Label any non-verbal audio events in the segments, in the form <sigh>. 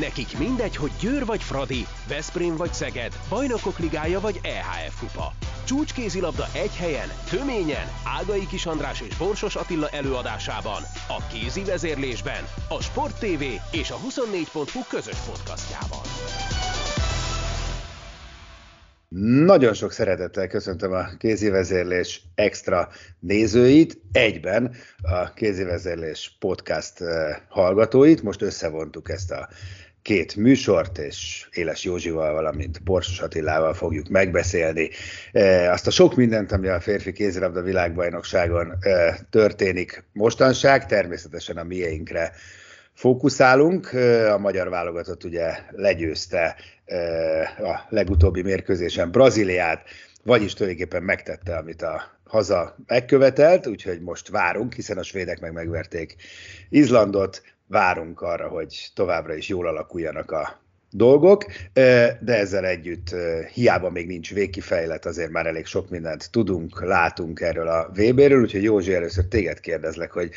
Nekik mindegy, hogy Győr vagy Fradi, Veszprém vagy Szeged, Bajnokok Ligája vagy EHF Kupa. Csúcskézilabda egy helyen, töményen, Ágai Kis András és Borsos Attila előadásában, a kézi vezérlésben, a Sport TV és a 24.hu közös podcastjában. Nagyon sok szeretettel köszöntöm a kézivezérlés extra nézőit, egyben a kézivezérlés podcast eh, hallgatóit. Most összevontuk ezt a két műsort, és Éles Józsival, valamint Borsos Attilával fogjuk megbeszélni e, azt a sok mindent, ami a férfi kézilabda világbajnokságon e, történik mostanság, természetesen a mieinkre fókuszálunk. E, a magyar válogatott ugye legyőzte a legutóbbi mérkőzésen Brazíliát, vagyis tulajdonképpen megtette, amit a haza megkövetelt, úgyhogy most várunk, hiszen a svédek meg megverték Izlandot, várunk arra, hogy továbbra is jól alakuljanak a dolgok, de ezzel együtt hiába még nincs végkifejlet, azért már elég sok mindent tudunk, látunk erről a VB-ről, úgyhogy Józsi, először téged kérdezlek, hogy,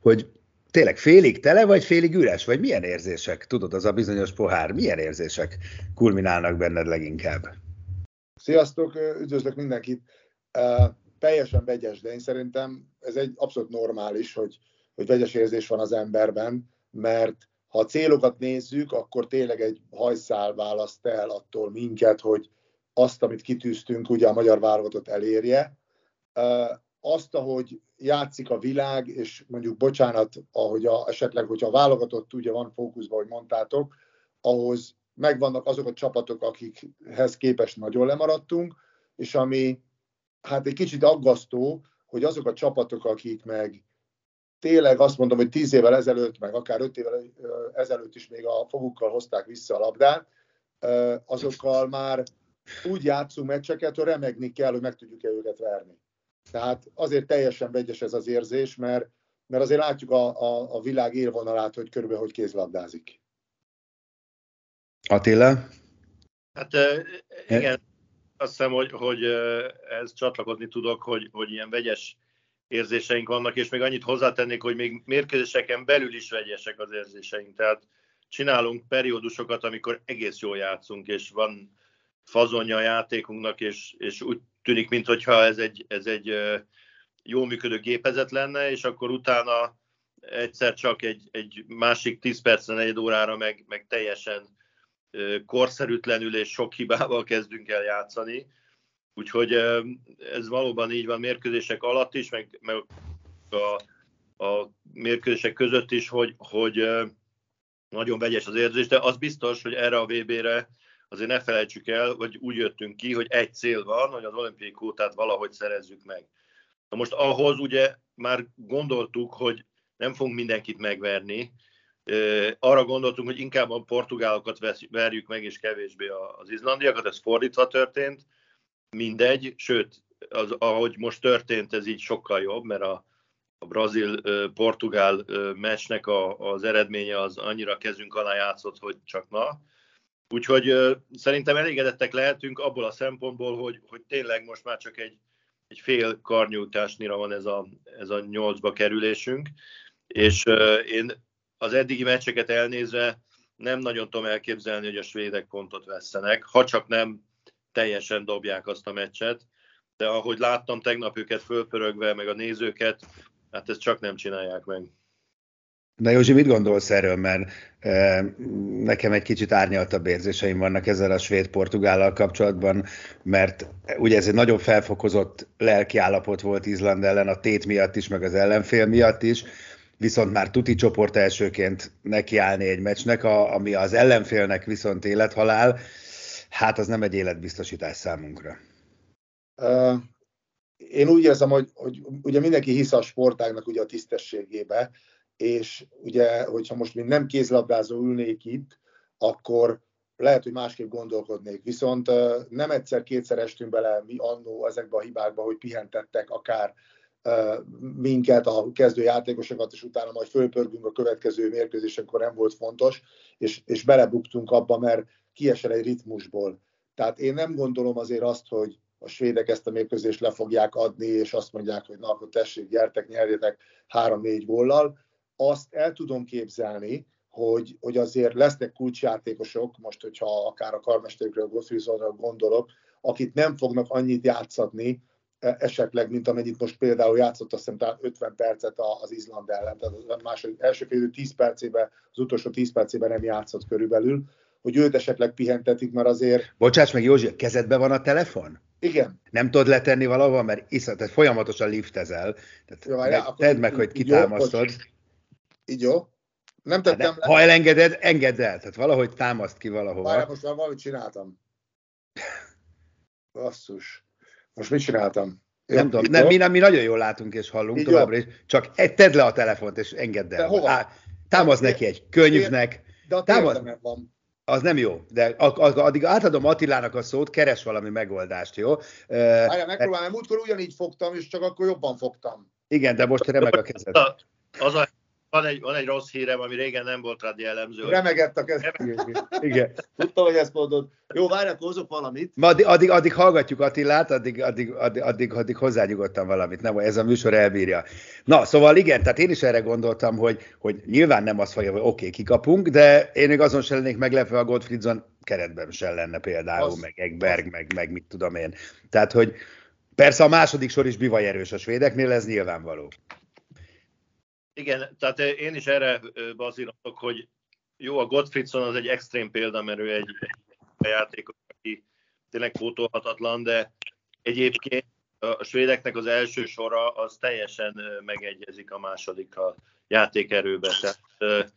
hogy tényleg félig tele, vagy félig üres, vagy milyen érzések, tudod, az a bizonyos pohár, milyen érzések kulminálnak benned leginkább? Sziasztok, üdvözlök mindenkit! Uh, teljesen vegyes, de én szerintem ez egy abszolút normális, hogy, hogy vegyes érzés van az emberben mert ha a célokat nézzük, akkor tényleg egy hajszál választ el attól minket, hogy azt, amit kitűztünk, ugye a magyar válogatott elérje. Azt, ahogy játszik a világ, és mondjuk bocsánat, ahogy a, esetleg, hogyha a válogatott ugye van fókuszban, hogy mondtátok, ahhoz megvannak azok a csapatok, akikhez képest nagyon lemaradtunk, és ami hát egy kicsit aggasztó, hogy azok a csapatok, akik meg tényleg azt mondom, hogy tíz évvel ezelőtt, meg akár öt évvel ezelőtt is még a fogukkal hozták vissza a labdát, azokkal már úgy játszunk meccseket, hogy remegni kell, hogy meg tudjuk-e őket verni. Tehát azért teljesen vegyes ez az érzés, mert, mert azért látjuk a, a, a világ élvonalát, hogy körülbelül hogy kézlabdázik. Attila? Hát igen, azt hiszem, hogy, hogy ez csatlakozni tudok, hogy, hogy ilyen vegyes érzéseink vannak, és még annyit hozzátennék, hogy még mérkőzéseken belül is vegyesek az érzéseink. Tehát csinálunk periódusokat, amikor egész jól játszunk, és van fazonja a játékunknak, és, és úgy tűnik, mintha ez egy, ez egy jó működő gépezet lenne, és akkor utána egyszer csak egy, egy másik 10 percen, egy órára meg, meg teljesen korszerűtlenül és sok hibával kezdünk el játszani. Úgyhogy ez valóban így van mérkőzések alatt is, meg, meg a, a mérkőzések között is, hogy, hogy nagyon vegyes az érzés, de az biztos, hogy erre a VB-re azért ne felejtsük el, hogy úgy jöttünk ki, hogy egy cél van, hogy az olimpiai kvótát valahogy szerezzük meg. Na most ahhoz ugye már gondoltuk, hogy nem fogunk mindenkit megverni, arra gondoltunk, hogy inkább a portugálokat verjük meg, és kevésbé az izlandiakat, ez fordítva történt, mindegy, sőt, az, ahogy most történt, ez így sokkal jobb, mert a, a brazil-portugál meccsnek a, az eredménye az annyira kezünk alá játszott, hogy csak na. Úgyhogy szerintem elégedettek lehetünk abból a szempontból, hogy, hogy tényleg most már csak egy, egy fél karnyújtásnyira van ez a, ez a nyolcba kerülésünk, és én az eddigi meccseket elnézve nem nagyon tudom elképzelni, hogy a svédek pontot vesztenek, ha csak nem teljesen dobják azt a meccset, de ahogy láttam tegnap őket fölpörögve, meg a nézőket, hát ezt csak nem csinálják meg. Na Józsi, mit gondolsz erről, mert e, nekem egy kicsit árnyaltabb érzéseim vannak ezzel a svéd-portugállal kapcsolatban, mert ugye ez egy nagyon felfokozott lelki állapot volt Izland ellen a tét miatt is, meg az ellenfél miatt is, viszont már tuti csoport elsőként nekiállni egy meccsnek, a, ami az ellenfélnek viszont élethalál, hát az nem egy életbiztosítás számunkra. Én úgy érzem, hogy, hogy ugye mindenki hisz a sportágnak ugye a tisztességébe, és ugye, hogyha most még nem kézlabdázó ülnék itt, akkor lehet, hogy másképp gondolkodnék. Viszont nem egyszer-kétszer estünk bele mi annó ezekbe a hibákba, hogy pihentettek akár uh, minket, a kezdő játékosokat, és utána majd fölpörgünk a következő mérkőzésenkor nem volt fontos, és, és belebuktunk abba, mert kiesel egy ritmusból. Tehát én nem gondolom azért azt, hogy a svédek ezt a mérkőzést le fogják adni, és azt mondják, hogy na, akkor tessék, gyertek, nyerjetek három-négy góllal. Azt el tudom képzelni, hogy, hogy azért lesznek kulcsjátékosok, most hogyha akár a karmesterükről, a Gottfriedsonra gondolok, akik nem fognak annyit játszatni, e, esetleg, mint amennyit most például játszott, azt hiszem 50 percet az Izland ellen, tehát második, első fél 10 percében, az utolsó 10 percében nem játszott körülbelül, hogy őt esetleg pihentetik, mert azért... Bocsáss meg, Józsi, a kezedben van a telefon? Igen. Nem tudod letenni valahova, mert iszat, tehát folyamatosan liftezel. Tehát jó, várjál, tedd meg, hogy kitámasztod. Jó, így jó. Nem hát tettem le. Ha elengeded, engedd el. Tehát valahogy támaszt ki valahova. Várjál, most már valamit csináltam. Basszus. Most mit csináltam? Jó, nem tudom, nem, mi, nem, mi nagyon jól látunk és hallunk így továbbra is, csak tedd le a telefont és engedd el. De hova? Á, támasz neki egy könyvnek. De a támasz... van. Az nem jó, de addig átadom Attilának a szót, keres valami megoldást, jó? Várjál, megpróbálom, múltkor ugyanígy fogtam, és csak akkor jobban fogtam. Igen, de most remeg a kezed. Az a van egy, van egy rossz hírem, ami régen nem volt rád jellemző. Remegett a kezed. Igen. Tudtam, hogy ezt mondod. Jó, várj, akkor hozok valamit. Ma addig, addig, addig hallgatjuk Attilát, addig, addig, addig, addig, addig hozzányugodtam valamit. Nem, ez a műsor elbírja. Na, szóval igen, tehát én is erre gondoltam, hogy, hogy nyilván nem azt fogja, hogy oké, okay, kikapunk, de én még azon sem lennék meglepve, a Gottfriedson keretben sem lenne például, az, meg Egberg, meg, meg mit tudom én. Tehát, hogy persze a második sor is bivaj erős a svédeknél, ez nyilvánvaló. Igen, tehát én is erre bazírotok, hogy jó, a Gottfriedson az egy extrém példamerő, egy, egy játékos, aki tényleg pótolhatatlan, de egyébként a svédeknek az első sora az teljesen megegyezik a másodikkal játékerőben. Tehát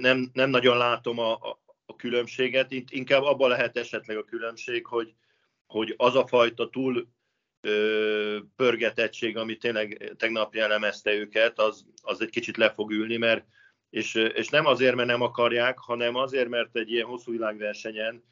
nem, nem nagyon látom a, a, a különbséget, inkább abban lehet esetleg a különbség, hogy, hogy az a fajta túl pörgetettség, ami tényleg tegnap jellemezte őket, az, az egy kicsit le fog ülni, mert és, és nem azért, mert nem akarják, hanem azért, mert egy ilyen hosszú világversenyen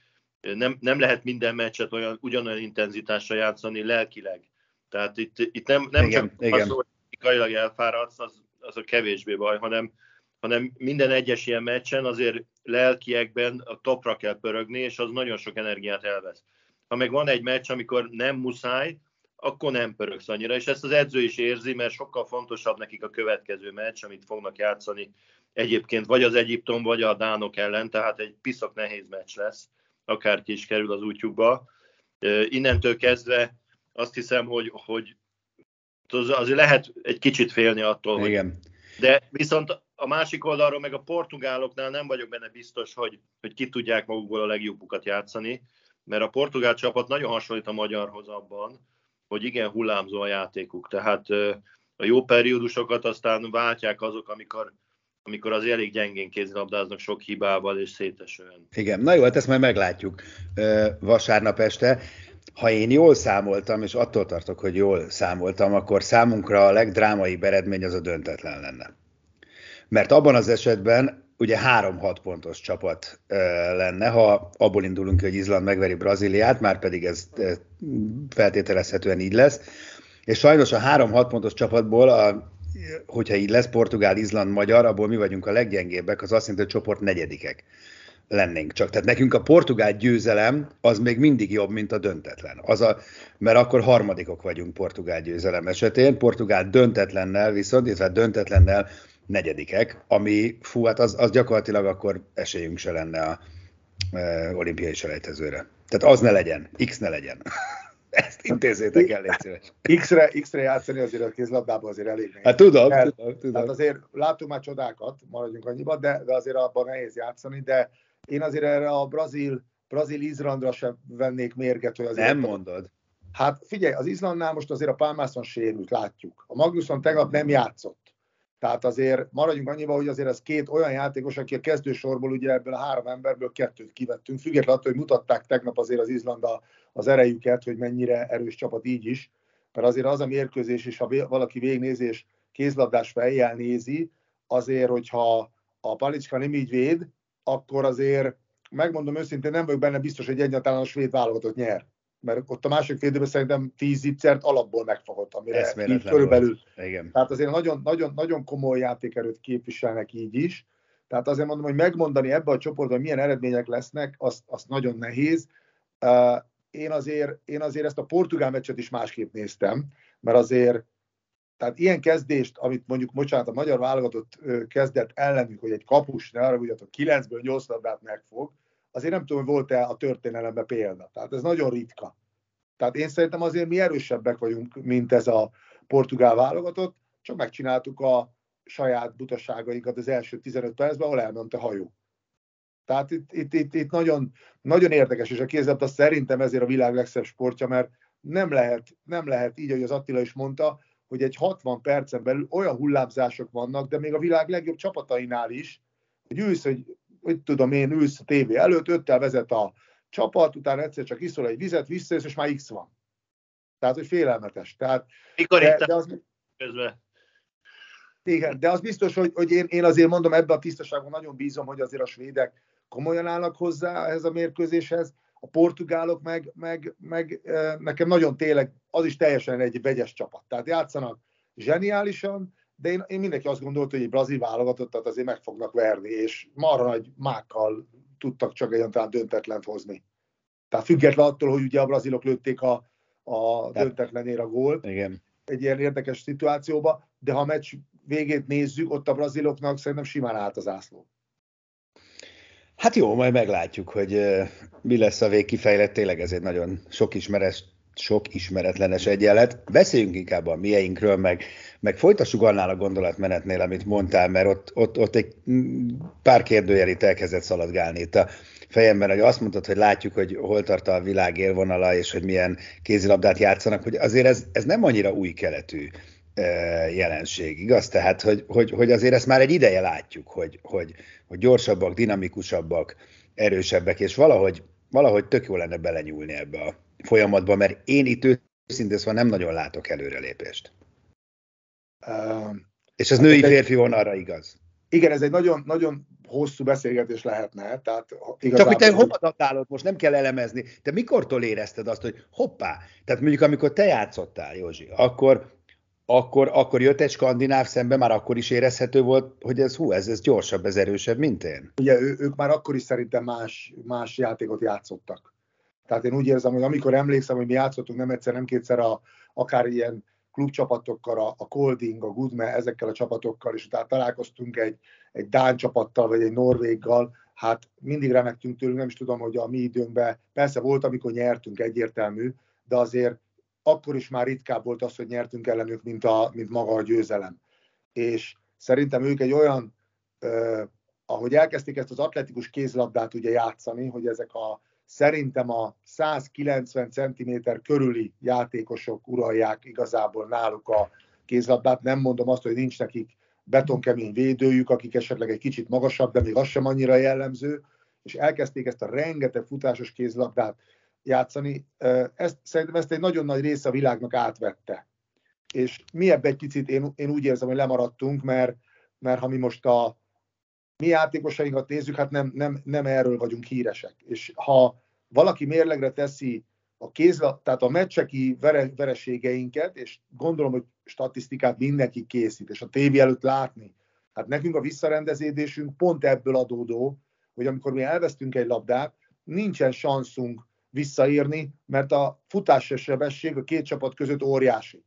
nem, nem lehet minden meccset olyan, ugyanolyan intenzitásra játszani lelkileg. Tehát itt, itt nem, nem igen, csak igen. az, hogy fizikailag elfáradsz, az, az a kevésbé baj, hanem, hanem minden egyes ilyen meccsen azért lelkiekben a topra kell pörögni, és az nagyon sok energiát elvesz. Ha meg van egy meccs, amikor nem muszáj, akkor nem pörögsz annyira, és ezt az edző is érzi, mert sokkal fontosabb nekik a következő meccs, amit fognak játszani egyébként vagy az Egyiptom, vagy a Dánok ellen, tehát egy piszak nehéz meccs lesz, akárki is kerül az útjukba. Innentől kezdve azt hiszem, hogy, hogy azért lehet egy kicsit félni attól, Igen. hogy de viszont a másik oldalról, meg a portugáloknál nem vagyok benne biztos, hogy, hogy ki tudják magukból a legjobbukat játszani, mert a portugál csapat nagyon hasonlít a magyarhoz abban, hogy igen hullámzó a játékuk. Tehát a jó periódusokat aztán váltják azok, amikor, amikor az elég gyengén kézilabdáznak sok hibával és szétesően. Igen, na jó, hát ezt majd meglátjuk vasárnap este. Ha én jól számoltam, és attól tartok, hogy jól számoltam, akkor számunkra a legdrámaibb eredmény az a döntetlen lenne. Mert abban az esetben ugye 3-6 pontos csapat lenne, ha abból indulunk, hogy Izland megveri Brazíliát, már pedig ez feltételezhetően így lesz. És sajnos a 3-6 pontos csapatból, a, hogyha így lesz, Portugál, Izland, Magyar, abból mi vagyunk a leggyengébbek, az azt jelenti, hogy csoport negyedikek lennénk csak. Tehát nekünk a portugál győzelem az még mindig jobb, mint a döntetlen. Az a, mert akkor harmadikok vagyunk portugál győzelem esetén, portugál döntetlennel viszont, illetve döntetlennel negyedikek, ami, fú, hát az, az gyakorlatilag akkor esélyünk se lenne a e, olimpiai selejtezőre. Tehát az ne legyen, X ne legyen. <laughs> Ezt intézzétek el, légy szíves. X-re, X-re játszani azért a kézlabdában azért elég nehéz. Hát tudom, El, tudom, tudom. Tehát azért látunk már csodákat, maradjunk annyiban, de, de azért abban nehéz játszani, de én azért erre a brazil, brazil Izrandra sem vennék mérget, hogy azért... Nem mondod. Hát figyelj, az Izlandnál most azért a Pálmászon sérült, látjuk. A Magnusson tegnap nem játszott. Tehát azért maradjunk annyiba, hogy azért ez két olyan játékos, aki a kezdősorból ugye ebből a három emberből kettőt kivettünk, függetlenül attól, hogy mutatták tegnap azért az Izlanda az erejüket, hogy mennyire erős csapat így is, mert azért az a mérkőzés is, ha valaki végignézi és kézlabdás fejjel nézi, azért, hogyha a Palicska nem így véd, akkor azért megmondom őszintén, nem vagyok benne biztos, hogy egyáltalán a svéd válogatott nyer mert ott a másik fél szerintem tíz zicsert alapból megfogott, amire így körülbelül. Igen. Tehát azért nagyon, nagyon, nagyon komoly játékerőt képviselnek így is. Tehát azért mondom, hogy megmondani ebbe a csoportban milyen eredmények lesznek, azt, azt nagyon nehéz. Én azért, én azért ezt a portugál meccset is másképp néztem, mert azért Tehát ilyen kezdést, amit mondjuk, bocsánat, a magyar válogatott kezdett ellenük, hogy egy kapus, ne arra hogy 9-ből 8 labdát megfog, azért nem tudom, hogy volt-e a történelemben példa. Tehát ez nagyon ritka. Tehát én szerintem azért mi erősebbek vagyunk, mint ez a portugál válogatott, csak megcsináltuk a saját butaságainkat az első 15 percben, ahol elment a hajó. Tehát itt, itt, itt, itt nagyon, nagyon érdekes, és a kézlabda szerintem ezért a világ legszebb sportja, mert nem lehet, nem lehet így, ahogy az Attila is mondta, hogy egy 60 percen belül olyan hullámzások vannak, de még a világ legjobb csapatainál is, hogy ülsz, hogy, hogy tudom én, ülsz a tévé előtt, öttel vezet a csapat, utána egyszer csak iszol egy vizet, visszajössz, és már X van. Tehát, hogy félelmetes. Tehát, Mikor de, de az, közben? Igen, de az biztos, hogy, hogy én, én azért mondom, ebben a tisztaságban nagyon bízom, hogy azért a svédek komolyan állnak hozzá ehhez a mérkőzéshez, a portugálok meg, meg, meg nekem nagyon tényleg, az is teljesen egy vegyes csapat. Tehát játszanak zseniálisan, de én, én mindenki azt gondolta, hogy egy brazil válogatottat azért meg fognak verni, és marra nagy mákkal tudtak csak egyáltalán döntetlent hozni. Tehát független attól, hogy ugye a brazilok lőtték a, a döntetlenére a gólt. Igen. Egy ilyen érdekes szituációba, de ha a meccs végét nézzük, ott a braziloknak szerintem simán állt az ászló. Hát jó, majd meglátjuk, hogy mi lesz a végkifejlett. Tényleg ez egy nagyon sok ismeres, sok ismeretlenes egyenlet. Beszéljünk inkább a mieinkről, meg, meg folytassuk annál a gondolatmenetnél, amit mondtál, mert ott, ott, ott egy pár kérdőjel itt elkezdett szaladgálni itt a fejemben, hogy azt mondtad, hogy látjuk, hogy hol tart a világ élvonala, és hogy milyen kézilabdát játszanak, hogy azért ez, ez nem annyira új keletű jelenség, igaz? Tehát, hogy, hogy, hogy azért ezt már egy ideje látjuk, hogy, hogy, hogy gyorsabbak, dinamikusabbak, erősebbek, és valahogy, valahogy tök jó lenne belenyúlni ebbe a folyamatba, mert én itt őszintén szóval nem nagyon látok előrelépést. Uh, és ez hát női férfi vonalra igaz. Igen, ez egy nagyon, nagyon hosszú beszélgetés lehetne. Tehát igazából... Csak hogy te hova datálod, most nem kell elemezni. Te mikortól érezted azt, hogy hoppá, tehát mondjuk amikor te játszottál, Józsi, akkor akkor, akkor jött egy skandináv szembe, már akkor is érezhető volt, hogy ez hú, ez, ez gyorsabb, ez erősebb, mint én. Ugye ő, ők már akkor is szerintem más, más játékot játszottak. Tehát én úgy érzem, hogy amikor emlékszem, hogy mi játszottunk nem egyszer, nem kétszer a, akár ilyen klubcsapatokkal, a, a Kolding, a Gudme, ezekkel a csapatokkal, és utána találkoztunk egy, egy Dán csapattal, vagy egy Norvéggal, hát mindig remektünk tőlünk, nem is tudom, hogy a mi időnkben, persze volt, amikor nyertünk, egyértelmű, de azért akkor is már ritkább volt az, hogy nyertünk ellenük, mint, a, mint maga a győzelem. És szerintem ők egy olyan, eh, ahogy elkezdték ezt az atletikus kézlabdát ugye játszani, hogy ezek a szerintem a 190 cm körüli játékosok uralják igazából náluk a kézlabdát. Nem mondom azt, hogy nincs nekik betonkemény védőjük, akik esetleg egy kicsit magasabb, de még az sem annyira jellemző, és elkezdték ezt a rengeteg futásos kézlabdát játszani. Ezt, szerintem ezt egy nagyon nagy része a világnak átvette. És mi ebbe egy picit, én, én úgy érzem, hogy lemaradtunk, mert, mert ha mi most a mi játékosainkat nézzük, hát nem, nem, nem erről vagyunk híresek. És ha valaki mérlegre teszi a kézla, tehát a meccseki vere, vereségeinket, és gondolom, hogy statisztikát mindenki készít, és a tévé előtt látni. Hát nekünk a visszarendeződésünk pont ebből adódó, hogy amikor mi elvesztünk egy labdát, nincsen szanszunk visszaírni, mert a futásos sebesség a két csapat között óriási.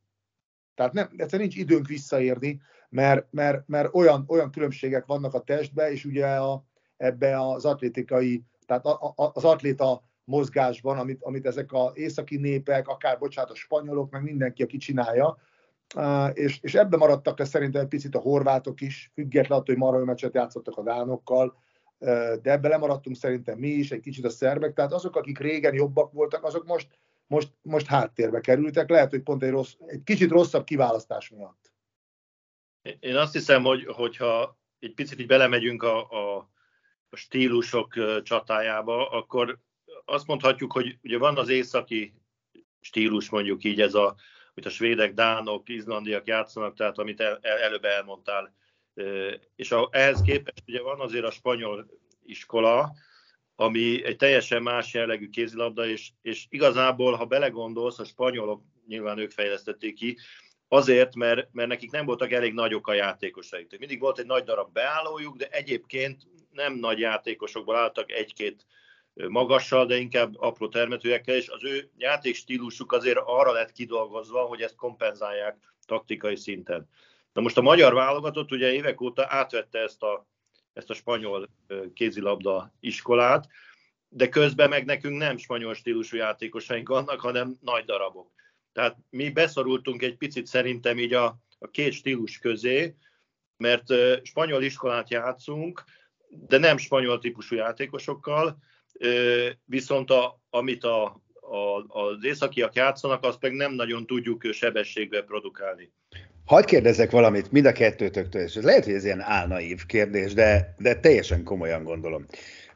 Tehát nem, egyszerűen nincs időnk visszaérni, mert, mert, mert olyan, olyan különbségek vannak a testben, és ugye a, ebbe az atlétikai, tehát a, a, az atléta mozgásban, amit, amit ezek az északi népek, akár bocsánat, a spanyolok, meg mindenki, aki csinálja, és, és ebben maradtak le szerintem egy picit a horvátok is, függetlenül attól, hogy marha meccset játszottak a dánokkal, de ebbe lemaradtunk szerintem mi is, egy kicsit a szerbek, tehát azok, akik régen jobbak voltak, azok most, most, most háttérbe kerültek, lehet, hogy pont egy, rossz, egy kicsit rosszabb kiválasztás miatt. Én azt hiszem, hogy, hogyha egy picit így belemegyünk a, a, a stílusok csatájába, akkor azt mondhatjuk, hogy ugye van az északi stílus, mondjuk így ez a, amit a svédek, dánok, izlandiak játszanak, tehát amit el, el, előbb elmondtál, és a, ehhez képest ugye van azért a spanyol iskola, ami egy teljesen más jellegű kézilabda, és, és igazából, ha belegondolsz, a spanyolok, nyilván ők fejlesztették ki, azért, mert, mert nekik nem voltak elég nagyok a játékosaik. Mindig volt egy nagy darab beállójuk, de egyébként nem nagy játékosokból álltak egy-két magassal, de inkább apró termetőekkel, és az ő játékstílusuk azért arra lett kidolgozva, hogy ezt kompenzálják taktikai szinten. Na most a magyar válogatott ugye évek óta átvette ezt a, ezt a spanyol kézilabda iskolát, de közben meg nekünk nem spanyol stílusú játékosaink vannak, hanem nagy darabok. Tehát mi beszorultunk egy picit szerintem így a, a két stílus közé, mert spanyol iskolát játszunk, de nem spanyol típusú játékosokkal, viszont a, amit a, a, az északiak játszanak, azt meg nem nagyon tudjuk sebességbe produkálni. Hadd kérdezzek valamit mind a kettőtöktől, és lehet, hogy ez ilyen álnaív kérdés, de, de teljesen komolyan gondolom.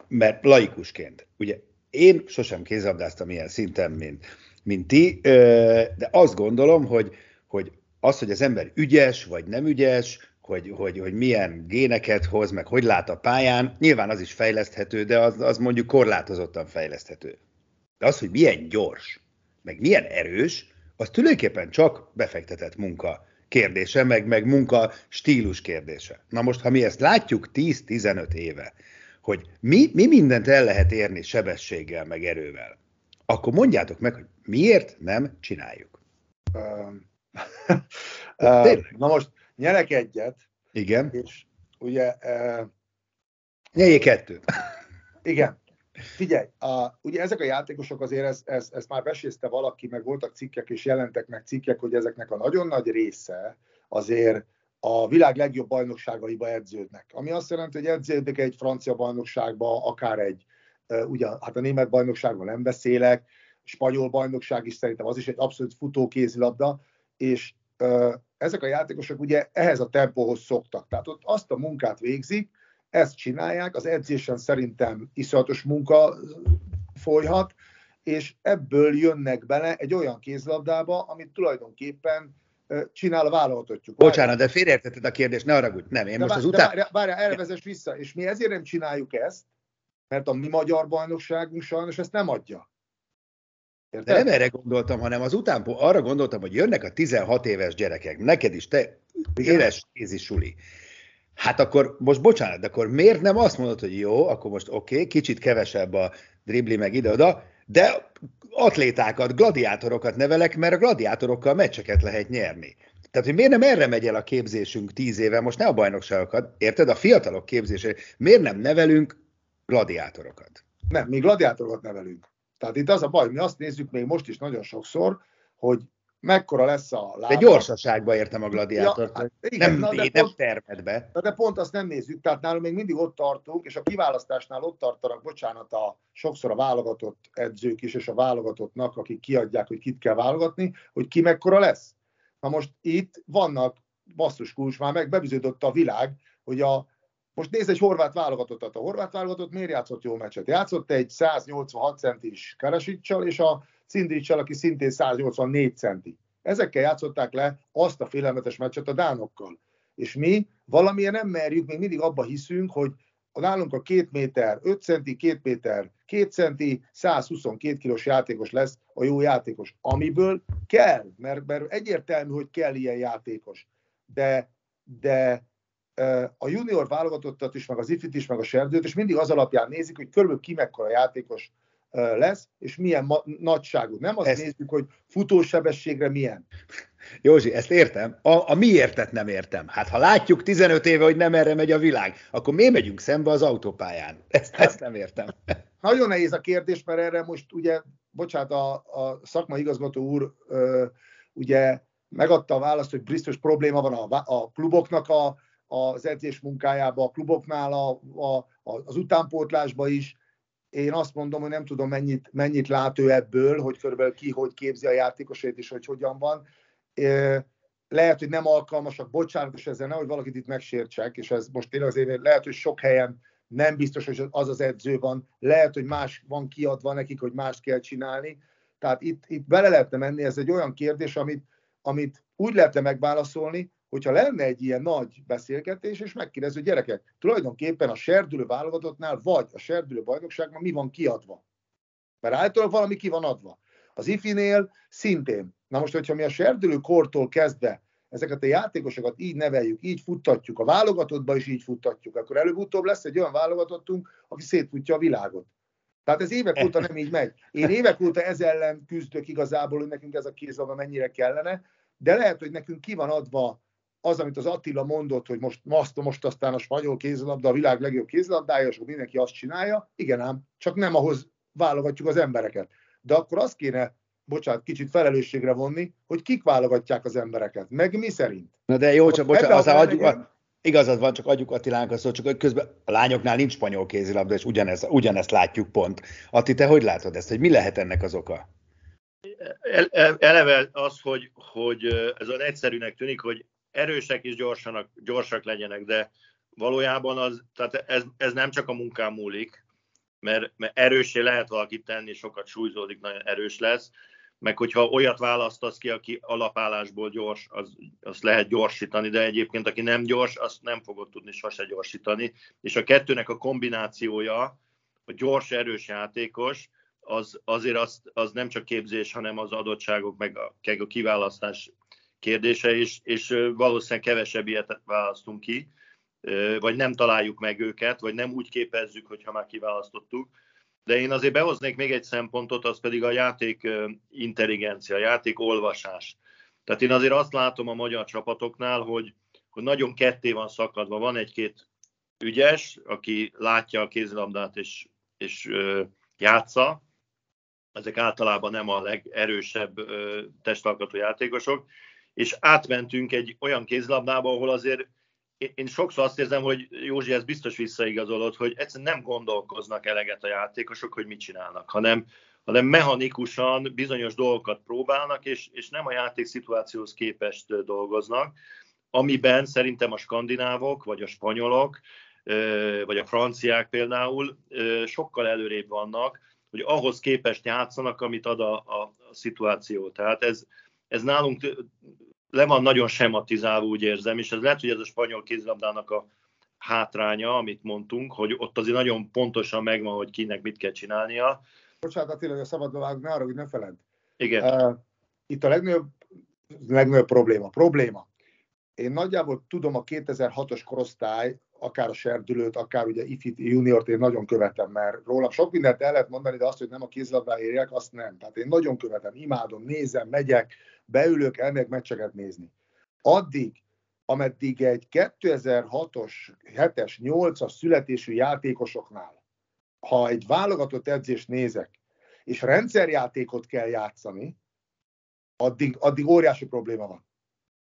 Mert laikusként, ugye én sosem kézabdáztam ilyen szinten, mint, mint ti, de azt gondolom, hogy, hogy az, hogy az ember ügyes vagy nem ügyes, hogy, hogy, hogy milyen géneket hoz, meg hogy lát a pályán, nyilván az is fejleszthető, de az, az mondjuk korlátozottan fejleszthető. De az, hogy milyen gyors, meg milyen erős, az tulajdonképpen csak befektetett munka kérdése, meg, meg munka stílus kérdése. Na most, ha mi ezt látjuk 10-15 éve, hogy mi, mi mindent el lehet érni sebességgel, meg erővel, akkor mondjátok meg, hogy miért nem csináljuk. <laughs> Na most nyerek egyet. Igen. És ugye... Uh, Nyerjék kettőt. Igen. Figyelj, a, ugye ezek a játékosok azért, ez, ez, ezt már besézte valaki, meg voltak cikkek, és jelentek meg cikkek, hogy ezeknek a nagyon nagy része azért a világ legjobb bajnokságaiba edződnek. Ami azt jelenti, hogy edződnek egy francia bajnokságba, akár egy, ugye, hát a német bajnokságban nem beszélek, spanyol bajnokság is szerintem az is egy abszolút futókézilabda, és ezek a játékosok ugye ehhez a tempóhoz szoktak. Tehát ott azt a munkát végzik, ezt csinálják, az edzésen szerintem iszonyatos munka folyhat, és ebből jönnek bele egy olyan kézlabdába, amit tulajdonképpen csinál a válogatottjuk. Bocsánat, de félreértetted a kérdést, ne haragudj. Nem, én de most az után... Várjál, várjál, elvezess vissza, és mi ezért nem csináljuk ezt, mert a mi magyar bajnokságunk sajnos ezt nem adja. Érted? De nem erre gondoltam, hanem az után arra gondoltam, hogy jönnek a 16 éves gyerekek, neked is, te éles kézi suli. Hát akkor most bocsánat, de akkor miért nem azt mondod, hogy jó, akkor most oké, okay, kicsit kevesebb a dribli meg ide-oda, de atlétákat, gladiátorokat nevelek, mert a gladiátorokkal meccseket lehet nyerni. Tehát, hogy miért nem erre megy el a képzésünk tíz éve, most ne a bajnokságokat, érted? A fiatalok képzése, miért nem nevelünk gladiátorokat? Nem, mi gladiátorokat nevelünk. Tehát itt az a baj, mi azt nézzük még most is nagyon sokszor, hogy mekkora lesz a lába. De gyorsaságba értem a gladiátort. Ja, hát igen, nem, na, de nem pont, termedbe. De pont azt nem nézzük, tehát nálunk még mindig ott tartunk, és a kiválasztásnál ott tartanak, bocsánat, a, sokszor a válogatott edzők is, és a válogatottnak, akik kiadják, hogy kit kell válogatni, hogy ki mekkora lesz. Na most itt vannak basszus kulcs, már meg bebiződött a világ, hogy a most nézd egy horvát válogatottat. A horvát válogatott miért játszott jó meccset? Játszott egy 186 centis Karasicsal, és a Szindricsal, aki szintén 184 centi. Ezekkel játszották le azt a félelmetes meccset a dánokkal. És mi valamilyen nem merjük, még mindig abba hiszünk, hogy nálunk a 2 méter 5 centi, 2 méter 2 centi, 122 kilós játékos lesz a jó játékos, amiből kell, mert, mert egyértelmű, hogy kell ilyen játékos. De, de a junior válogatottat is, meg az ifit is, meg a serdőt, és mindig az alapján nézik, hogy körülbelül ki mekkora játékos lesz, és milyen ma- nagyságú. Nem azt ezt... nézzük, hogy futósebességre milyen. <laughs> Józsi, ezt értem. A, a miértet nem értem. Hát ha látjuk 15 éve, hogy nem erre megy a világ, akkor miért megyünk szembe az autópályán? Ezt, ezt nem értem. <laughs> Nagyon nehéz a kérdés, mert erre most ugye, bocsánat, a, a szakmai igazgató úr ö, ugye megadta a választ, hogy biztos probléma van a, a kluboknak a, az edzés munkájában, a kluboknál, a, a, az utánpótlásba is, én azt mondom, hogy nem tudom, mennyit, mennyit lát ő ebből, hogy körülbelül ki, hogy képzi a játékosait, és hogy hogyan van. Lehet, hogy nem alkalmasak, bocsánat, és ezzel nehogy valakit itt megsértsek, és ez most tényleg azért lehet, hogy sok helyen nem biztos, hogy az az edző van, lehet, hogy más van kiadva nekik, hogy mást kell csinálni. Tehát itt, itt bele lehetne menni, ez egy olyan kérdés, amit, amit úgy lehetne megválaszolni, hogyha lenne egy ilyen nagy beszélgetés, és megkérdező gyerekek, tulajdonképpen a serdülő válogatottnál, vagy a serdülő bajnokságban mi van kiadva? Mert általában valami ki van adva. Az ifinél szintén. Na most, hogyha mi a serdülő kortól kezdve ezeket a játékosokat így neveljük, így futtatjuk, a válogatottba is így futtatjuk, akkor előbb-utóbb lesz egy olyan válogatottunk, aki szétfutja a világot. Tehát ez évek óta nem így megy. Én évek óta ez ellen küzdök igazából, hogy nekünk ez a kézlabda mennyire kellene, de lehet, hogy nekünk ki van adva az, amit az Attila mondott, hogy most, most, most aztán a spanyol kézlabda a világ legjobb kézlabdája, és mindenki azt csinálja. Igen ám, csak nem ahhoz válogatjuk az embereket. De akkor azt kéne, bocsánat, kicsit felelősségre vonni, hogy kik válogatják az embereket, meg mi szerint. Na de jó, csak bocsánat, az adjuk, a, igazad van, csak adjuk Attilának a szót, csak közben a lányoknál nincs spanyol kézilabda, és ugyanez, ugyanezt látjuk pont. Atti, te hogy látod ezt, hogy mi lehet ennek az oka? Eleve az, hogy, hogy ez olyan egyszerűnek tűnik, hogy erősek és gyorsanak, gyorsak legyenek, de valójában az, tehát ez, ez nem csak a munkám múlik, mert, mert erősé lehet valakit tenni, sokat súlyzódik, nagyon erős lesz, meg hogyha olyat választasz ki, aki alapállásból gyors, az, azt lehet gyorsítani, de egyébként aki nem gyors, azt nem fogod tudni sose gyorsítani. És a kettőnek a kombinációja, a gyors, erős játékos, az, azért az, az nem csak képzés, hanem az adottságok, meg a, a kiválasztás kérdése is, és valószínűleg kevesebb ilyet választunk ki, vagy nem találjuk meg őket, vagy nem úgy képezzük, hogyha már kiválasztottuk. De én azért behoznék még egy szempontot, az pedig a játék intelligencia, a játék olvasás. Tehát én azért azt látom a magyar csapatoknál, hogy, hogy nagyon ketté van szakadva. Van egy-két ügyes, aki látja a kézilabdát és, és játsza. Ezek általában nem a legerősebb ö, testalkatú játékosok. És átmentünk egy olyan kézilabdába, ahol azért én sokszor azt érzem, hogy Józsi, ez biztos visszaigazolod, hogy egyszerűen nem gondolkoznak eleget a játékosok, hogy mit csinálnak, hanem, hanem mechanikusan bizonyos dolgokat próbálnak, és, és nem a játék szituációhoz képest dolgoznak, amiben szerintem a skandinávok, vagy a spanyolok, vagy a franciák például sokkal előrébb vannak, hogy ahhoz képest játszanak, amit ad a, a, a szituáció. Tehát ez, ez nálunk le van nagyon sematizálva, úgy érzem, és ez lehet, hogy ez a spanyol kézilabdának a hátránya, amit mondtunk, hogy ott azért nagyon pontosan megvan, hogy kinek mit kell csinálnia. Bocsánat, Attila, hogy a szabadba vágunk, ne arra, hogy ne feled. Igen. Uh, itt a legnagyobb, legnagyobb probléma. Probléma. Én nagyjából tudom a 2006-os korosztály, akár a serdülőt, akár ugye Ifit juniort én nagyon követem, mert rólam sok mindent el lehet mondani, de azt, hogy nem a kézilabdá érjek, azt nem. Tehát én nagyon követem, imádom, nézem, megyek, beülök, elmegyek meccseket nézni. Addig, ameddig egy 2006-os, 7-es, 8-as születésű játékosoknál, ha egy válogatott edzést nézek, és rendszerjátékot kell játszani, addig, addig óriási probléma van.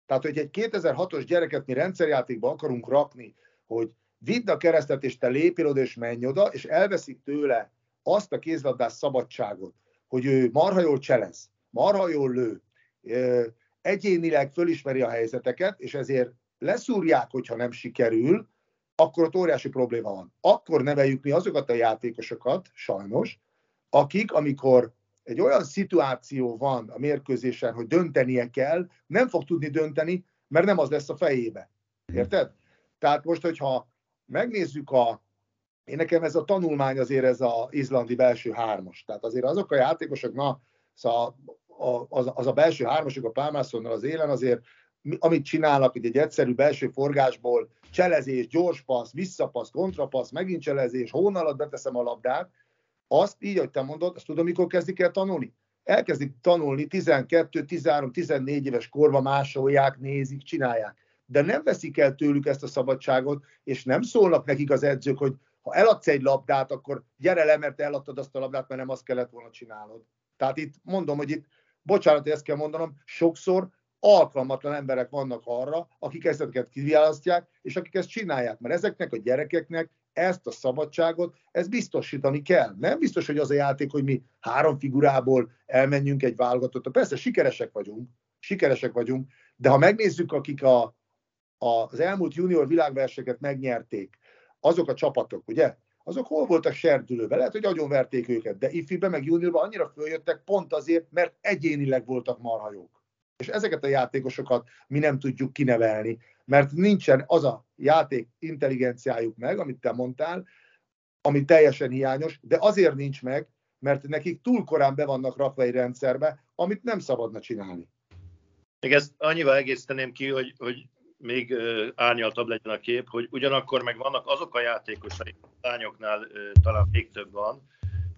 Tehát, hogy egy 2006-os gyereket mi rendszerjátékba akarunk rakni, hogy vidd a keresztet, és te lépél oda, és menj oda, és elveszik tőle azt a kézlabdás szabadságot, hogy ő marha jól cselez, marha jól lő, egyénileg fölismeri a helyzeteket, és ezért leszúrják, hogyha nem sikerül, akkor ott óriási probléma van. Akkor neveljük mi azokat a játékosokat, sajnos, akik, amikor egy olyan szituáció van a mérkőzésen, hogy döntenie kell, nem fog tudni dönteni, mert nem az lesz a fejébe. Érted? Tehát most, hogyha megnézzük a, én nekem ez a tanulmány azért ez az izlandi belső hármas. Tehát azért azok a játékosok, na, szóval az, az a belső hármasok a Pálmászonnal az élen azért, amit csinálnak, hogy egy egyszerű belső forgásból cselezés, gyors passz, visszapassz, kontrapassz, megint cselezés, hón alatt beteszem a labdát, azt így, hogy te mondod, azt tudom, mikor kezdik el tanulni? Elkezdik tanulni 12, 13, 14 éves korban másolják, nézik, csinálják. De nem veszik el tőlük ezt a szabadságot, és nem szólnak nekik az edzők, hogy ha eladsz egy labdát, akkor gyere le, mert eladtad azt a labdát, mert nem azt kellett volna csinálnod. Tehát itt mondom, hogy itt bocsánat, ezt kell mondanom, sokszor alkalmatlan emberek vannak arra, akik ezeket kiválasztják, és akik ezt csinálják, mert ezeknek a gyerekeknek ezt a szabadságot, ezt biztosítani kell. Nem biztos, hogy az a játék, hogy mi három figurából elmenjünk egy válogatottra. Persze sikeresek vagyunk, sikeresek vagyunk, de ha megnézzük, akik a, a, az elmúlt junior világverseket megnyerték, azok a csapatok, ugye? Azok hol voltak serdülőben? Lehet, hogy agyonverték őket, de ifibe meg juniorban annyira följöttek pont azért, mert egyénileg voltak marhajók. És ezeket a játékosokat mi nem tudjuk kinevelni, mert nincsen az a játék intelligenciájuk meg, amit te mondtál, ami teljesen hiányos, de azért nincs meg, mert nekik túl korán be vannak rakva egy rendszerbe, amit nem szabadna csinálni. Még ezt annyival egészíteném ki, hogy, hogy még árnyaltabb legyen a kép, hogy ugyanakkor meg vannak azok a játékosai, lányoknál talán még több van,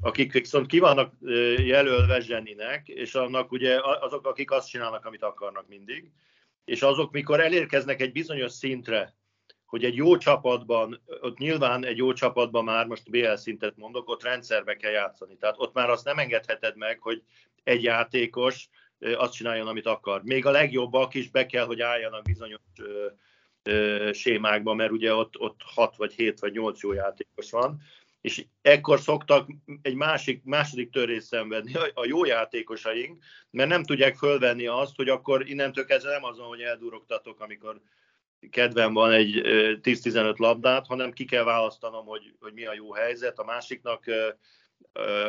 akik viszont ki vannak jelölve zseninek, és annak ugye azok, akik azt csinálnak, amit akarnak mindig, és azok, mikor elérkeznek egy bizonyos szintre, hogy egy jó csapatban, ott nyilván egy jó csapatban már, most BL szintet mondok, ott rendszerbe kell játszani. Tehát ott már azt nem engedheted meg, hogy egy játékos azt csináljon, amit akar. Még a legjobbak is be kell, hogy álljanak bizonyos ö, ö, sémákba, mert ugye ott, ott 6 vagy 7 vagy 8 jó játékos van, és ekkor szoktak egy másik, második törés szenvedni a jó játékosaink, mert nem tudják fölvenni azt, hogy akkor innentől kezdve nem azon, hogy eldurogtatok, amikor kedvem van egy 10-15 labdát, hanem ki kell választanom, hogy, hogy mi a jó helyzet, a másiknak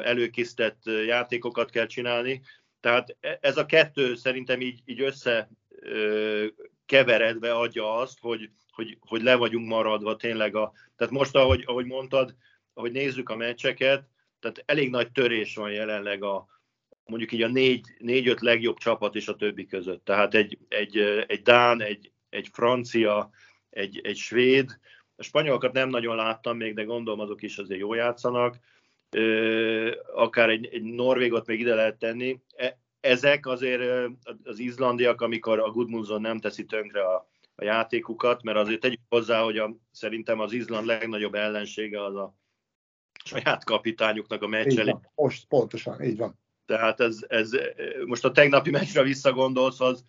előkészített játékokat kell csinálni. Tehát e, ez a kettő szerintem így, így össze keveredve adja azt, hogy, hogy, hogy le vagyunk maradva tényleg. A, tehát most, ahogy, ahogy mondtad, ahogy nézzük a meccseket, tehát elég nagy törés van jelenleg a, mondjuk így a négy, négy-öt legjobb csapat és a többi között. Tehát egy, egy, egy Dán, egy, egy francia, egy, egy svéd, a spanyolokat nem nagyon láttam még, de gondolom azok is azért jól játszanak. Akár egy, egy norvégot még ide lehet tenni. E, ezek azért az izlandiak, amikor a Gudmundsson nem teszi tönkre a, a játékukat, mert azért tegyük hozzá, hogy a, szerintem az Izland legnagyobb ellensége az a saját kapitányuknak a meccselé. Most pontosan, így van. Tehát ez, ez, most a tegnapi meccsre visszagondolsz, az,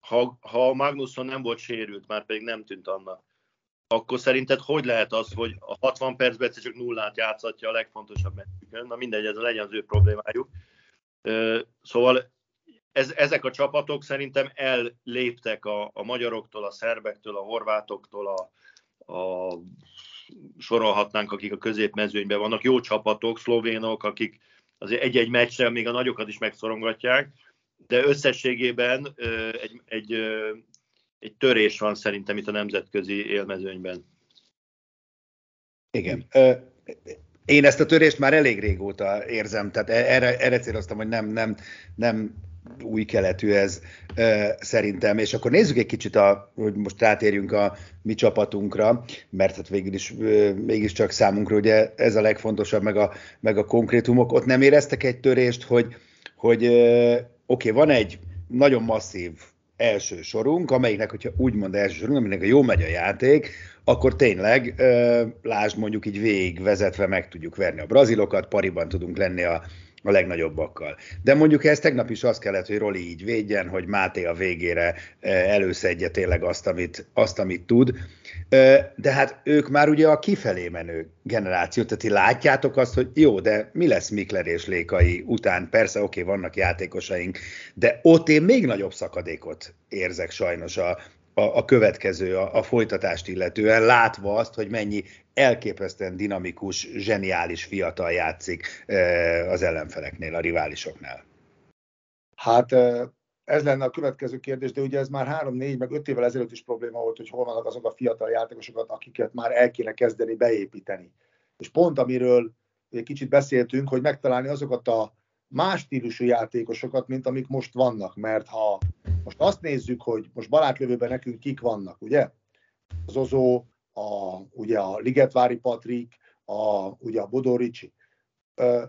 ha, ha Magnusson nem volt sérült, már pedig nem tűnt annak, akkor szerinted hogy lehet az, hogy a 60 percben egyszer csak nullát játszhatja a legfontosabb meccsükön? Na mindegy, ez legyen az ő problémájuk. Szóval ez, ezek a csapatok szerintem elléptek a, a magyaroktól, a szerbektől, a horvátoktól, a, a sorolhatnánk, akik a középmezőnyben vannak. Jó csapatok, szlovénok, akik azért egy-egy meccsre még a nagyokat is megszorongatják, de összességében egy, egy, egy törés van szerintem itt a nemzetközi élmezőnyben. Igen. Én ezt a törést már elég régóta érzem, tehát e-, erre, erre céloztam, hogy nem, nem, nem új keletű ez szerintem. És akkor nézzük egy kicsit, a, hogy most rátérjünk a mi csapatunkra, mert hát végül is mégiscsak számunkra ugye ez a legfontosabb, meg a, meg a konkrétumok. Ott nem éreztek egy törést, hogy, hogy oké, okay, van egy nagyon masszív első sorunk, amelyiknek, hogyha úgymond első sorunk, aminek a jó megy a játék, akkor tényleg, lásd mondjuk így végigvezetve meg tudjuk verni a brazilokat, pariban tudunk lenni a, a legnagyobbakkal. De mondjuk ez tegnap is azt kellett, hogy Roli így védjen, hogy Máté a végére előszedje tényleg azt, amit, azt, amit tud. De hát ők már ugye a kifelé menő generáció, tehát ti látjátok azt, hogy jó, de mi lesz Mikler és Lékai után? Persze, oké, okay, vannak játékosaink, de ott én még nagyobb szakadékot érzek sajnos a, a, a következő, a, a folytatást illetően, látva azt, hogy mennyi elképesztően dinamikus, zseniális fiatal játszik az ellenfeleknél, a riválisoknál. Hát ez lenne a következő kérdés, de ugye ez már három-négy, meg öt évvel ezelőtt is probléma volt, hogy hol vannak azok a fiatal játékosokat, akiket már el kéne kezdeni beépíteni. És pont amiről egy kicsit beszéltünk, hogy megtalálni azokat a más stílusú játékosokat, mint amik most vannak, mert ha most azt nézzük, hogy most balátlövőben nekünk kik vannak, ugye? Az Ozó, a, ugye a Ligetvári Patrik, a, ugye a Bodoricsi.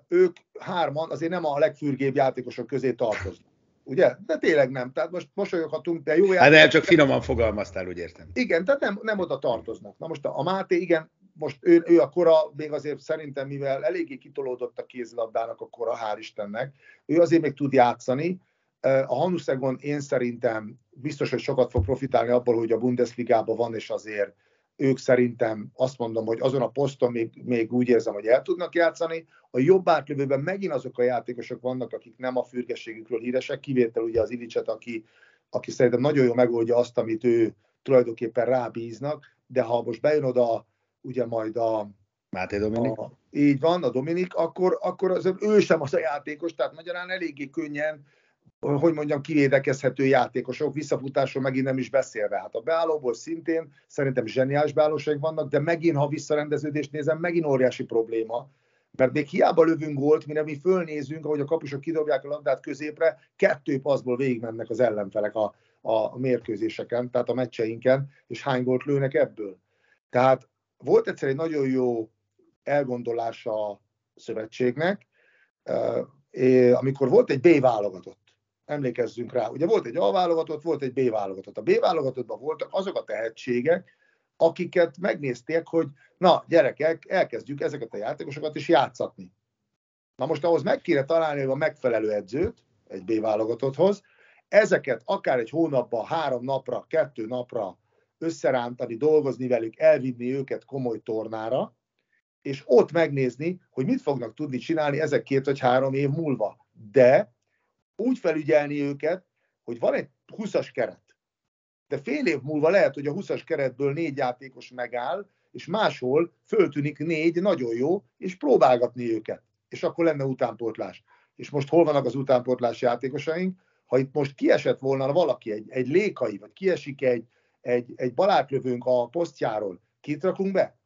Ők hárman azért nem a legfürgébb játékosok közé tartoznak. Ugye? De tényleg nem. Tehát most mosolyoghatunk, de jó játék. Hát nem, csak finoman fogalmaztál, úgy értem. Igen, tehát nem, nem oda tartoznak. Na most a, a Máté, igen, most ő, ő a kora, még azért szerintem, mivel eléggé kitolódott a kézilabdának a kora, hál' Istennek, ő azért még tud játszani. A Hanuszegon én szerintem biztos, hogy sokat fog profitálni abból, hogy a Bundesligában van, és azért ők szerintem azt mondom, hogy azon a poszton még, még úgy érzem, hogy el tudnak játszani. A jobb átlövőben megint azok a játékosok vannak, akik nem a fürgességükről híresek, kivétel ugye az Ivicset, aki, aki szerintem nagyon jól megoldja azt, amit ő tulajdonképpen rábíznak, de ha most bejön oda ugye majd a Máté Dominik. A, így van, a Dominik, akkor, akkor az, ő sem az a játékos, tehát magyarán eléggé könnyen hogy mondjam, kivédekezhető játékosok, visszafutásról megint nem is beszélve. Hát a beállóból szintén szerintem zseniális beállóság vannak, de megint, ha visszarendeződést nézem, megint óriási probléma, mert még hiába lövünk gólt, mire mi fölnézünk, ahogy a kapusok kidobják a labdát középre, kettő passzból végigmennek az ellenfelek a, a mérkőzéseken, tehát a meccseinken, és hány gólt lőnek ebből. Tehát volt egyszer egy nagyon jó elgondolása szövetségnek, amikor volt egy B válogatott, emlékezzünk rá, ugye volt egy A válogatott, volt egy B válogatott. A B válogatottban voltak azok a tehetségek, akiket megnézték, hogy na gyerekek, elkezdjük ezeket a játékosokat is játszatni. Na most ahhoz meg kéne találni a megfelelő edzőt egy B válogatotthoz, ezeket akár egy hónapban, három napra, kettő napra összerántani, dolgozni velük, elvinni őket komoly tornára, és ott megnézni, hogy mit fognak tudni csinálni ezek két vagy három év múlva. De úgy felügyelni őket, hogy van egy 20-as keret. De fél év múlva lehet, hogy a 20-as keretből négy játékos megáll, és máshol föltűnik négy nagyon jó, és próbálgatni őket. És akkor lenne utánpótlás. És most hol vannak az utánpótlás játékosaink? Ha itt most kiesett volna valaki, egy, egy lékai, vagy kiesik egy, egy, egy balátlövőnk a posztjáról, kit rakunk be?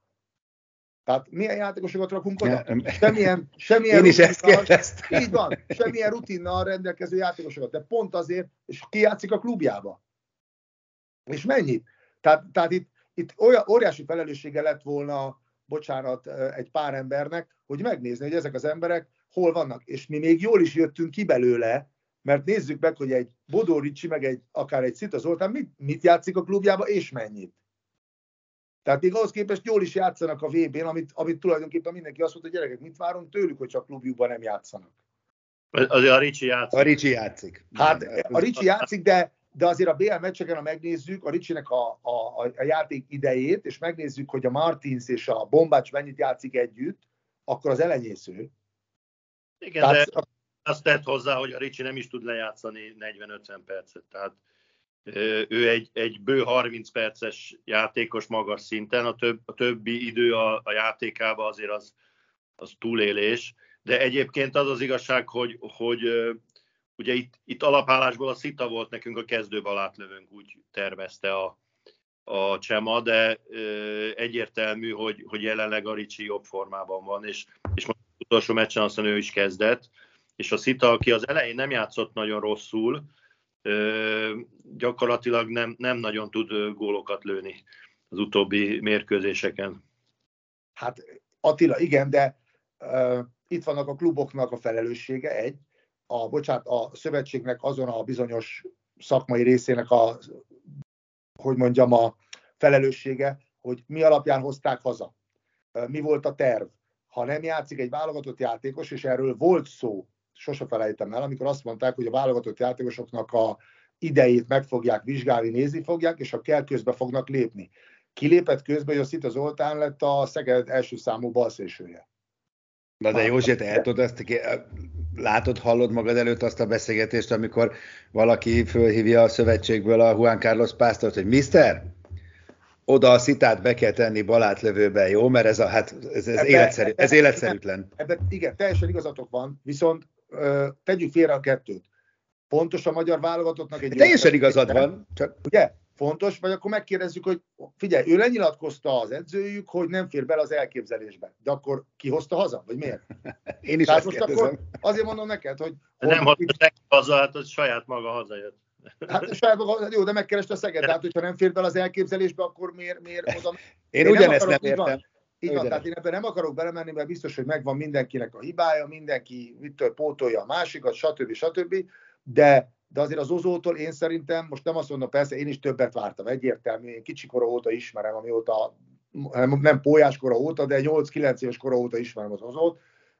Tehát milyen játékosokat rakunk oda? Semmilyen, semmilyen Én is ezt kérdeztem. Így van, semmilyen rutinnal rendelkező játékosokat, de pont azért, és ki játszik a klubjába. És mennyit? Tehát, tehát itt, itt olyan óriási felelőssége lett volna, bocsánat, egy pár embernek, hogy megnézni, hogy ezek az emberek hol vannak. És mi még jól is jöttünk ki belőle, mert nézzük meg, hogy egy Bodó Ricsi, meg egy, akár egy Szita Zoltán mit, mit játszik a klubjába, és mennyit. Tehát még ahhoz képest jól is játszanak a VB-n, amit, amit tulajdonképpen mindenki azt mondta, hogy gyerekek, mit várunk tőlük, hogy csak klubjukban nem játszanak. Azért a Ricsi játszik. A Ricsi játszik. Hát a Ricsi játszik, de, de azért a BL meccseken, ha megnézzük a Ricsinek a, a, a játék idejét, és megnézzük, hogy a Martins és a Bombács mennyit játszik együtt, akkor az elenyésző. Igen, Tehát, de azt tett hozzá, hogy a Ricsi nem is tud lejátszani 40-50 percet. Tehát ő egy, egy bő 30 perces játékos magas szinten, a, több, a többi idő a, a játékába azért az, az túlélés, de egyébként az az igazság, hogy, hogy ugye itt, itt alapállásból a Szita volt nekünk a kezdőbalátlövőnk, úgy tervezte a, a Csema, de ö, egyértelmű, hogy, hogy jelenleg a Ricsi jobb formában van, és, és most az utolsó meccsen aztán ő is kezdett, és a Szita, aki az elején nem játszott nagyon rosszul, gyakorlatilag nem, nem nagyon tud gólokat lőni az utóbbi mérkőzéseken. Hát Attila, igen, de uh, itt vannak a kluboknak a felelőssége, egy, a, bocsánat, a szövetségnek azon a bizonyos szakmai részének a, hogy mondjam, a felelőssége, hogy mi alapján hozták haza. Mi volt a terv? Ha nem játszik egy válogatott játékos, és erről volt szó sose felejtem el, amikor azt mondták, hogy a válogatott játékosoknak a idejét meg fogják vizsgálni, nézni fogják, és ha kell, közbe fognak lépni. Kilépett közben, hogy a Szita Zoltán lett a Szeged első számú balszélsője. Na de Józsi, te el tudod ezt, látod, hallod magad előtt azt a beszélgetést, amikor valaki fölhívja a szövetségből a Juan Carlos Pásztort, hogy Mister, oda a szitát be kell tenni balátlövőbe, jó? Mert ez, a, hát, ez, ez, ebbe, életszerű, ez életszerűtlen. Ebben igen, teljesen igazatok van, viszont tegyük félre a kettőt. Fontos a magyar válogatottnak egy... Teljesen igazad van. Csak... Ugye? Fontos, vagy akkor megkérdezzük, hogy figyelj, ő lenyilatkozta az edzőjük, hogy nem fér bele az elképzelésbe. De akkor ki hozta haza, vagy miért? <laughs> Én is Tehát most kérdezem. akkor azért mondom neked, hogy... De nem hozta neki haza, hát hogy saját maga hazajött. <laughs> Hát saját maga, jó, de megkereste a Szeged, tehát hogyha nem fér bele az elképzelésbe, akkor miért, miért oda... Én, én ugyanezt nem értem. Így van, tehát én ebben nem akarok belemenni, mert biztos, hogy megvan mindenkinek a hibája, mindenki mitől pótolja a másikat, stb. stb. De, de azért az Ozótól én szerintem, most nem azt mondom, persze én is többet vártam, egyértelmű, én kicsi kora óta ismerem, amióta, nem pólyás kora óta, de 8-9 éves kora óta ismerem az Ozót.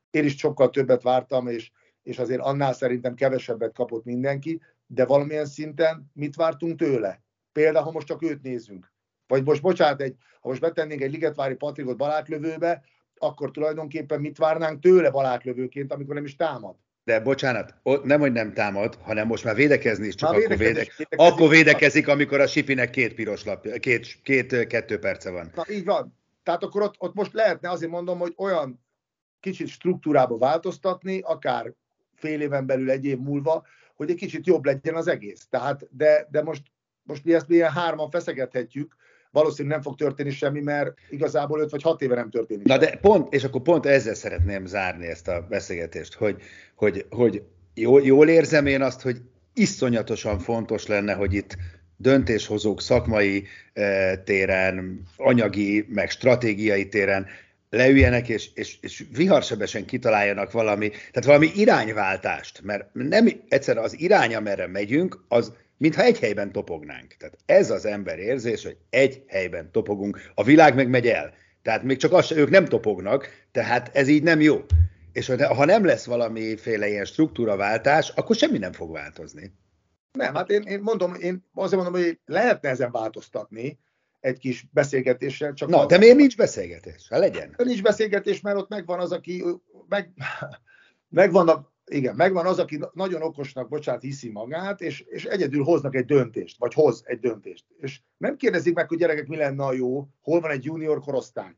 Én is sokkal többet vártam, és, és azért annál szerintem kevesebbet kapott mindenki, de valamilyen szinten mit vártunk tőle? Például, ha most csak őt nézzünk. Vagy most, bocsánat, egy, ha most betennénk egy Ligetvári Patrikot balátlövőbe, akkor tulajdonképpen mit várnánk tőle balátlövőként, amikor nem is támad? De bocsánat, nem, hogy nem támad, hanem most már védekezni is csak már akkor, védekezik, védekezik, akkor védekezik, amikor a Sipinek két piros lap, két, két, kettő perce van. Na így van. Tehát akkor ott, ott most lehetne azért mondom, hogy olyan kicsit struktúrába változtatni, akár fél éven belül, egy év múlva, hogy egy kicsit jobb legyen az egész. Tehát, de, de most, most mi ezt milyen hárman feszegethetjük, valószínűleg nem fog történni semmi, mert igazából 5 vagy 6 éve nem történik. Na de pont, és akkor pont ezzel szeretném zárni ezt a beszélgetést, hogy, hogy, hogy jól, jól érzem én azt, hogy iszonyatosan fontos lenne, hogy itt döntéshozók szakmai eh, téren, anyagi, meg stratégiai téren leüljenek, és, és, és viharsebesen kitaláljanak valami, tehát valami irányváltást, mert nem egyszer az irány, amerre megyünk, az mintha egy helyben topognánk. Tehát ez az ember érzés, hogy egy helyben topogunk, a világ meg megy el. Tehát még csak az, ők nem topognak, tehát ez így nem jó. És ha nem lesz valamiféle ilyen struktúraváltás, akkor semmi nem fog változni. Nem, hát én, én mondom, én azért mondom, hogy lehetne ezen változtatni, egy kis beszélgetéssel. Csak Na, de miért nincs beszélgetés? Ha legyen. De nincs beszélgetés, mert ott megvan az, aki meg, <laughs> megvannak, igen, megvan az, aki nagyon okosnak, bocsánat, hiszi magát, és, és egyedül hoznak egy döntést, vagy hoz egy döntést. És nem kérdezik meg, hogy gyerekek, mi lenne a jó, hol van egy junior korosztály.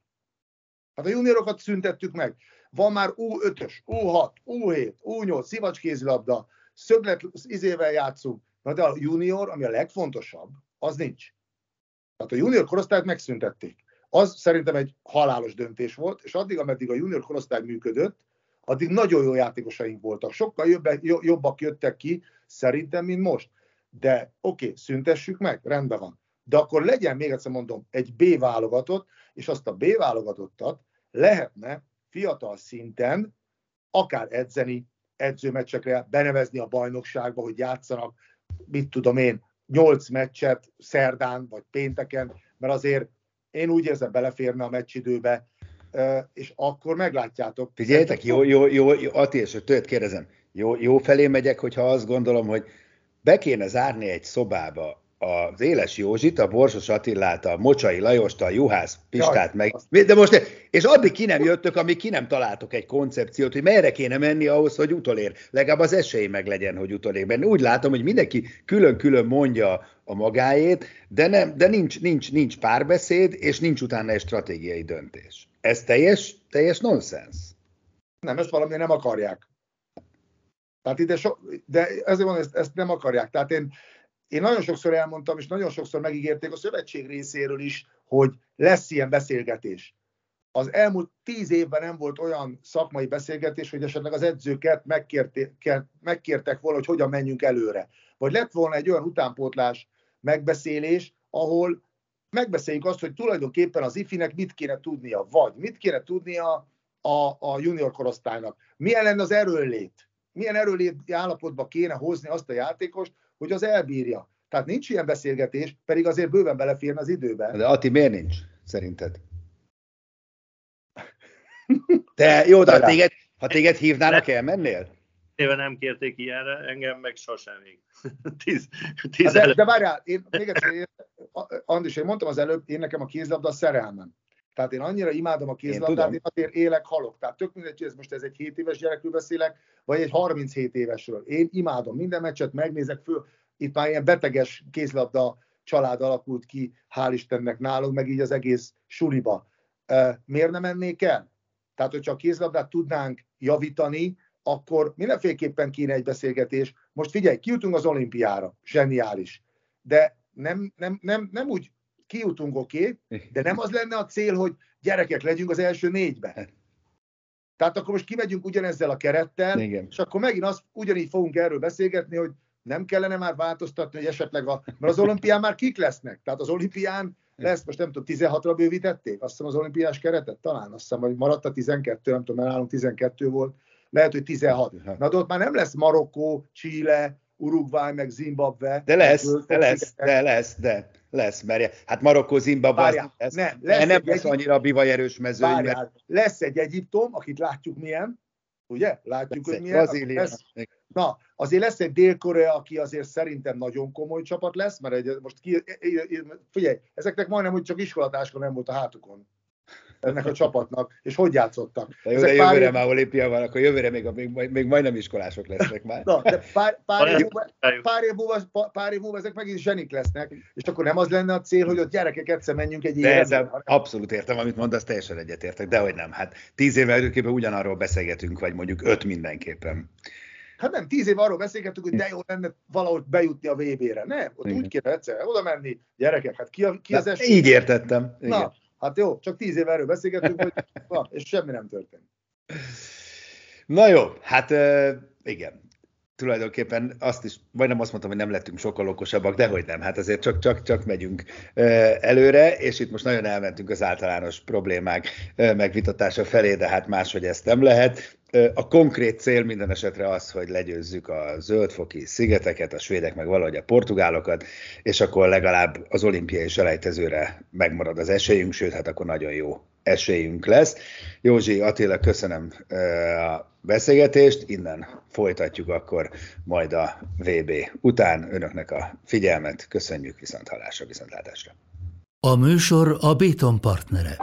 Hát a juniorokat szüntettük meg. Van már U5-ös, U6, U7, U8, szivacskézilabda, szöglet izével játszunk. Na de a junior, ami a legfontosabb, az nincs. Tehát a junior korosztályt megszüntették. Az szerintem egy halálos döntés volt, és addig, ameddig a junior korosztály működött, addig nagyon jó játékosaink voltak. Sokkal jobbak, jobbak jöttek ki, szerintem, mint most. De oké, okay, szüntessük meg, rendben van. De akkor legyen, még egyszer mondom, egy B válogatott, és azt a B válogatottat lehetne fiatal szinten akár edzeni, edzőmeccsekre, benevezni a bajnokságba, hogy játszanak, mit tudom én, nyolc meccset szerdán vagy pénteken, mert azért én úgy érzem beleférne a meccsidőbe, és akkor meglátjátok. Figyeljetek, jó, jó, jó, jó Ati, és tőled kérdezem, jó, jó felé megyek, hogyha azt gondolom, hogy be kéne zárni egy szobába az Éles Józsit, a Borsos Attilát, a Mocsai Lajost, a Juhász Pistát meg. De most, és addig ki nem jöttök, amíg ki nem találtok egy koncepciót, hogy merre kéne menni ahhoz, hogy utolér. Legalább az esély meg legyen, hogy utolér. Mert úgy látom, hogy mindenki külön-külön mondja a magáét, de, nem, de nincs, nincs, nincs párbeszéd, és nincs utána egy stratégiai döntés. Ez teljes, teljes nonsens. Nem, ezt valami nem akarják. Tehát ide so, de ezért van, ezt, ezt nem akarják. Tehát én, én nagyon sokszor elmondtam, és nagyon sokszor megígérték a szövetség részéről is, hogy lesz ilyen beszélgetés. Az elmúlt tíz évben nem volt olyan szakmai beszélgetés, hogy esetleg az edzőket megkértek volna, hogy hogyan menjünk előre. Vagy lett volna egy olyan utánpótlás megbeszélés, ahol megbeszéljük azt, hogy tulajdonképpen az ifinek mit kéne tudnia, vagy mit kéne tudnia a, a junior korosztálynak. Milyen lenne az erőlét? Milyen erőlét állapotba kéne hozni azt a játékost, hogy az elbírja. Tehát nincs ilyen beszélgetés, pedig azért bőven beleférne az időbe. De Ati, miért nincs, szerinted? Te, jó, de ha téged, ha téged hívnának, elmennél? Éve nem kérték ilyenre, engem meg sosem még. <laughs> tíz, tíz de, de várjál, én még egyszer, én, Andris, én mondtam az előbb, én nekem a kézlabda a szerelmem. Tehát én annyira imádom a kézlabdát, én, én azért élek, halok. Tehát tök mindegy, hogy ez most ez egy 7 éves gyerekről beszélek, vagy egy 37 évesről. Én imádom minden meccset, megnézek föl. Itt már ilyen beteges kézlabda család alakult ki, hál' Istennek nálunk, meg így az egész suliba. Miért nem mennék el? Tehát, hogyha a kézlabdát tudnánk javítani, akkor mindenféleképpen kéne egy beszélgetés. Most figyelj, kijutunk az olimpiára, zseniális. De nem, nem, nem, nem úgy kijutunk, oké, okay, de nem az lenne a cél, hogy gyerekek legyünk az első négybe. Tehát akkor most kimegyünk ugyanezzel a kerettel, Igen. és akkor megint azt ugyanígy fogunk erről beszélgetni, hogy nem kellene már változtatni, hogy esetleg a, mert az olimpián már kik lesznek? Tehát az olimpián lesz, most nem tudom, 16-ra bővítették, azt hiszem az olimpiás keretet, talán azt hiszem, hogy maradt a 12, nem tudom, mert nálunk 12 volt, lehet, hogy 16. Na de ott már nem lesz Marokkó, Chile, Uruguay, meg Zimbabwe. De lesz, de lesz, de lesz, de lesz, mert hát Marokkó, Zimbabwe, Várjál, lesz, nem, lesz nem lesz annyira a bivajerős mező. mert... Lesz egy Egyiptom, akit látjuk milyen, ugye? Látjuk, lesz hogy milyen. Brazília. Lesz, na, azért lesz egy Dél-Korea, aki azért szerintem nagyon komoly csapat lesz, mert egy, most ki, figyelj, ezeknek majdnem, hogy csak iskolatáskor nem volt a hátukon ennek a csapatnak, és hogy játszottak. De jó, de jövőre év... már olimpia van, akkor jövőre még, még, még majdnem iskolások lesznek már. Na, de pár, pár, év múlva, pár, év múlva, pár év múlva ezek megint zsenik lesznek, és akkor nem az lenne a cél, hogy ott gyerekek egyszer menjünk egy életbe. Abszolút értem, amit mondasz, teljesen egyetértek, de hogy nem. Hát tíz évvel előképpen ugyanarról beszélgetünk, vagy mondjuk öt mindenképpen. Hát nem, tíz év arról beszélgetünk, hogy de jó lenne valahogy bejutni a VB-re. Nem, ott Igen. úgy kéne egyszer oda menni, gyerekek, hát ki, a, ki az esély? Így értettem. Igen. Na, Hát jó, csak tíz év erről beszélgetünk, hogy <laughs> na, és semmi nem történt. Na jó, hát igen. Tulajdonképpen azt is, majdnem azt mondtam, hogy nem lettünk sokkal okosabbak, de hogy nem, hát azért csak, csak, csak megyünk előre, és itt most nagyon elmentünk az általános problémák megvitatása felé, de hát máshogy ezt nem lehet. A konkrét cél minden esetre az, hogy legyőzzük a zöldfoki szigeteket, a svédek meg valahogy a portugálokat, és akkor legalább az olimpiai selejtezőre megmarad az esélyünk, sőt, hát akkor nagyon jó esélyünk lesz. Józsi Attila, köszönöm a beszélgetést, innen folytatjuk akkor majd a VB után. Önöknek a figyelmet köszönjük viszont hallásra, viszontlátásra. A műsor a Béton partnere.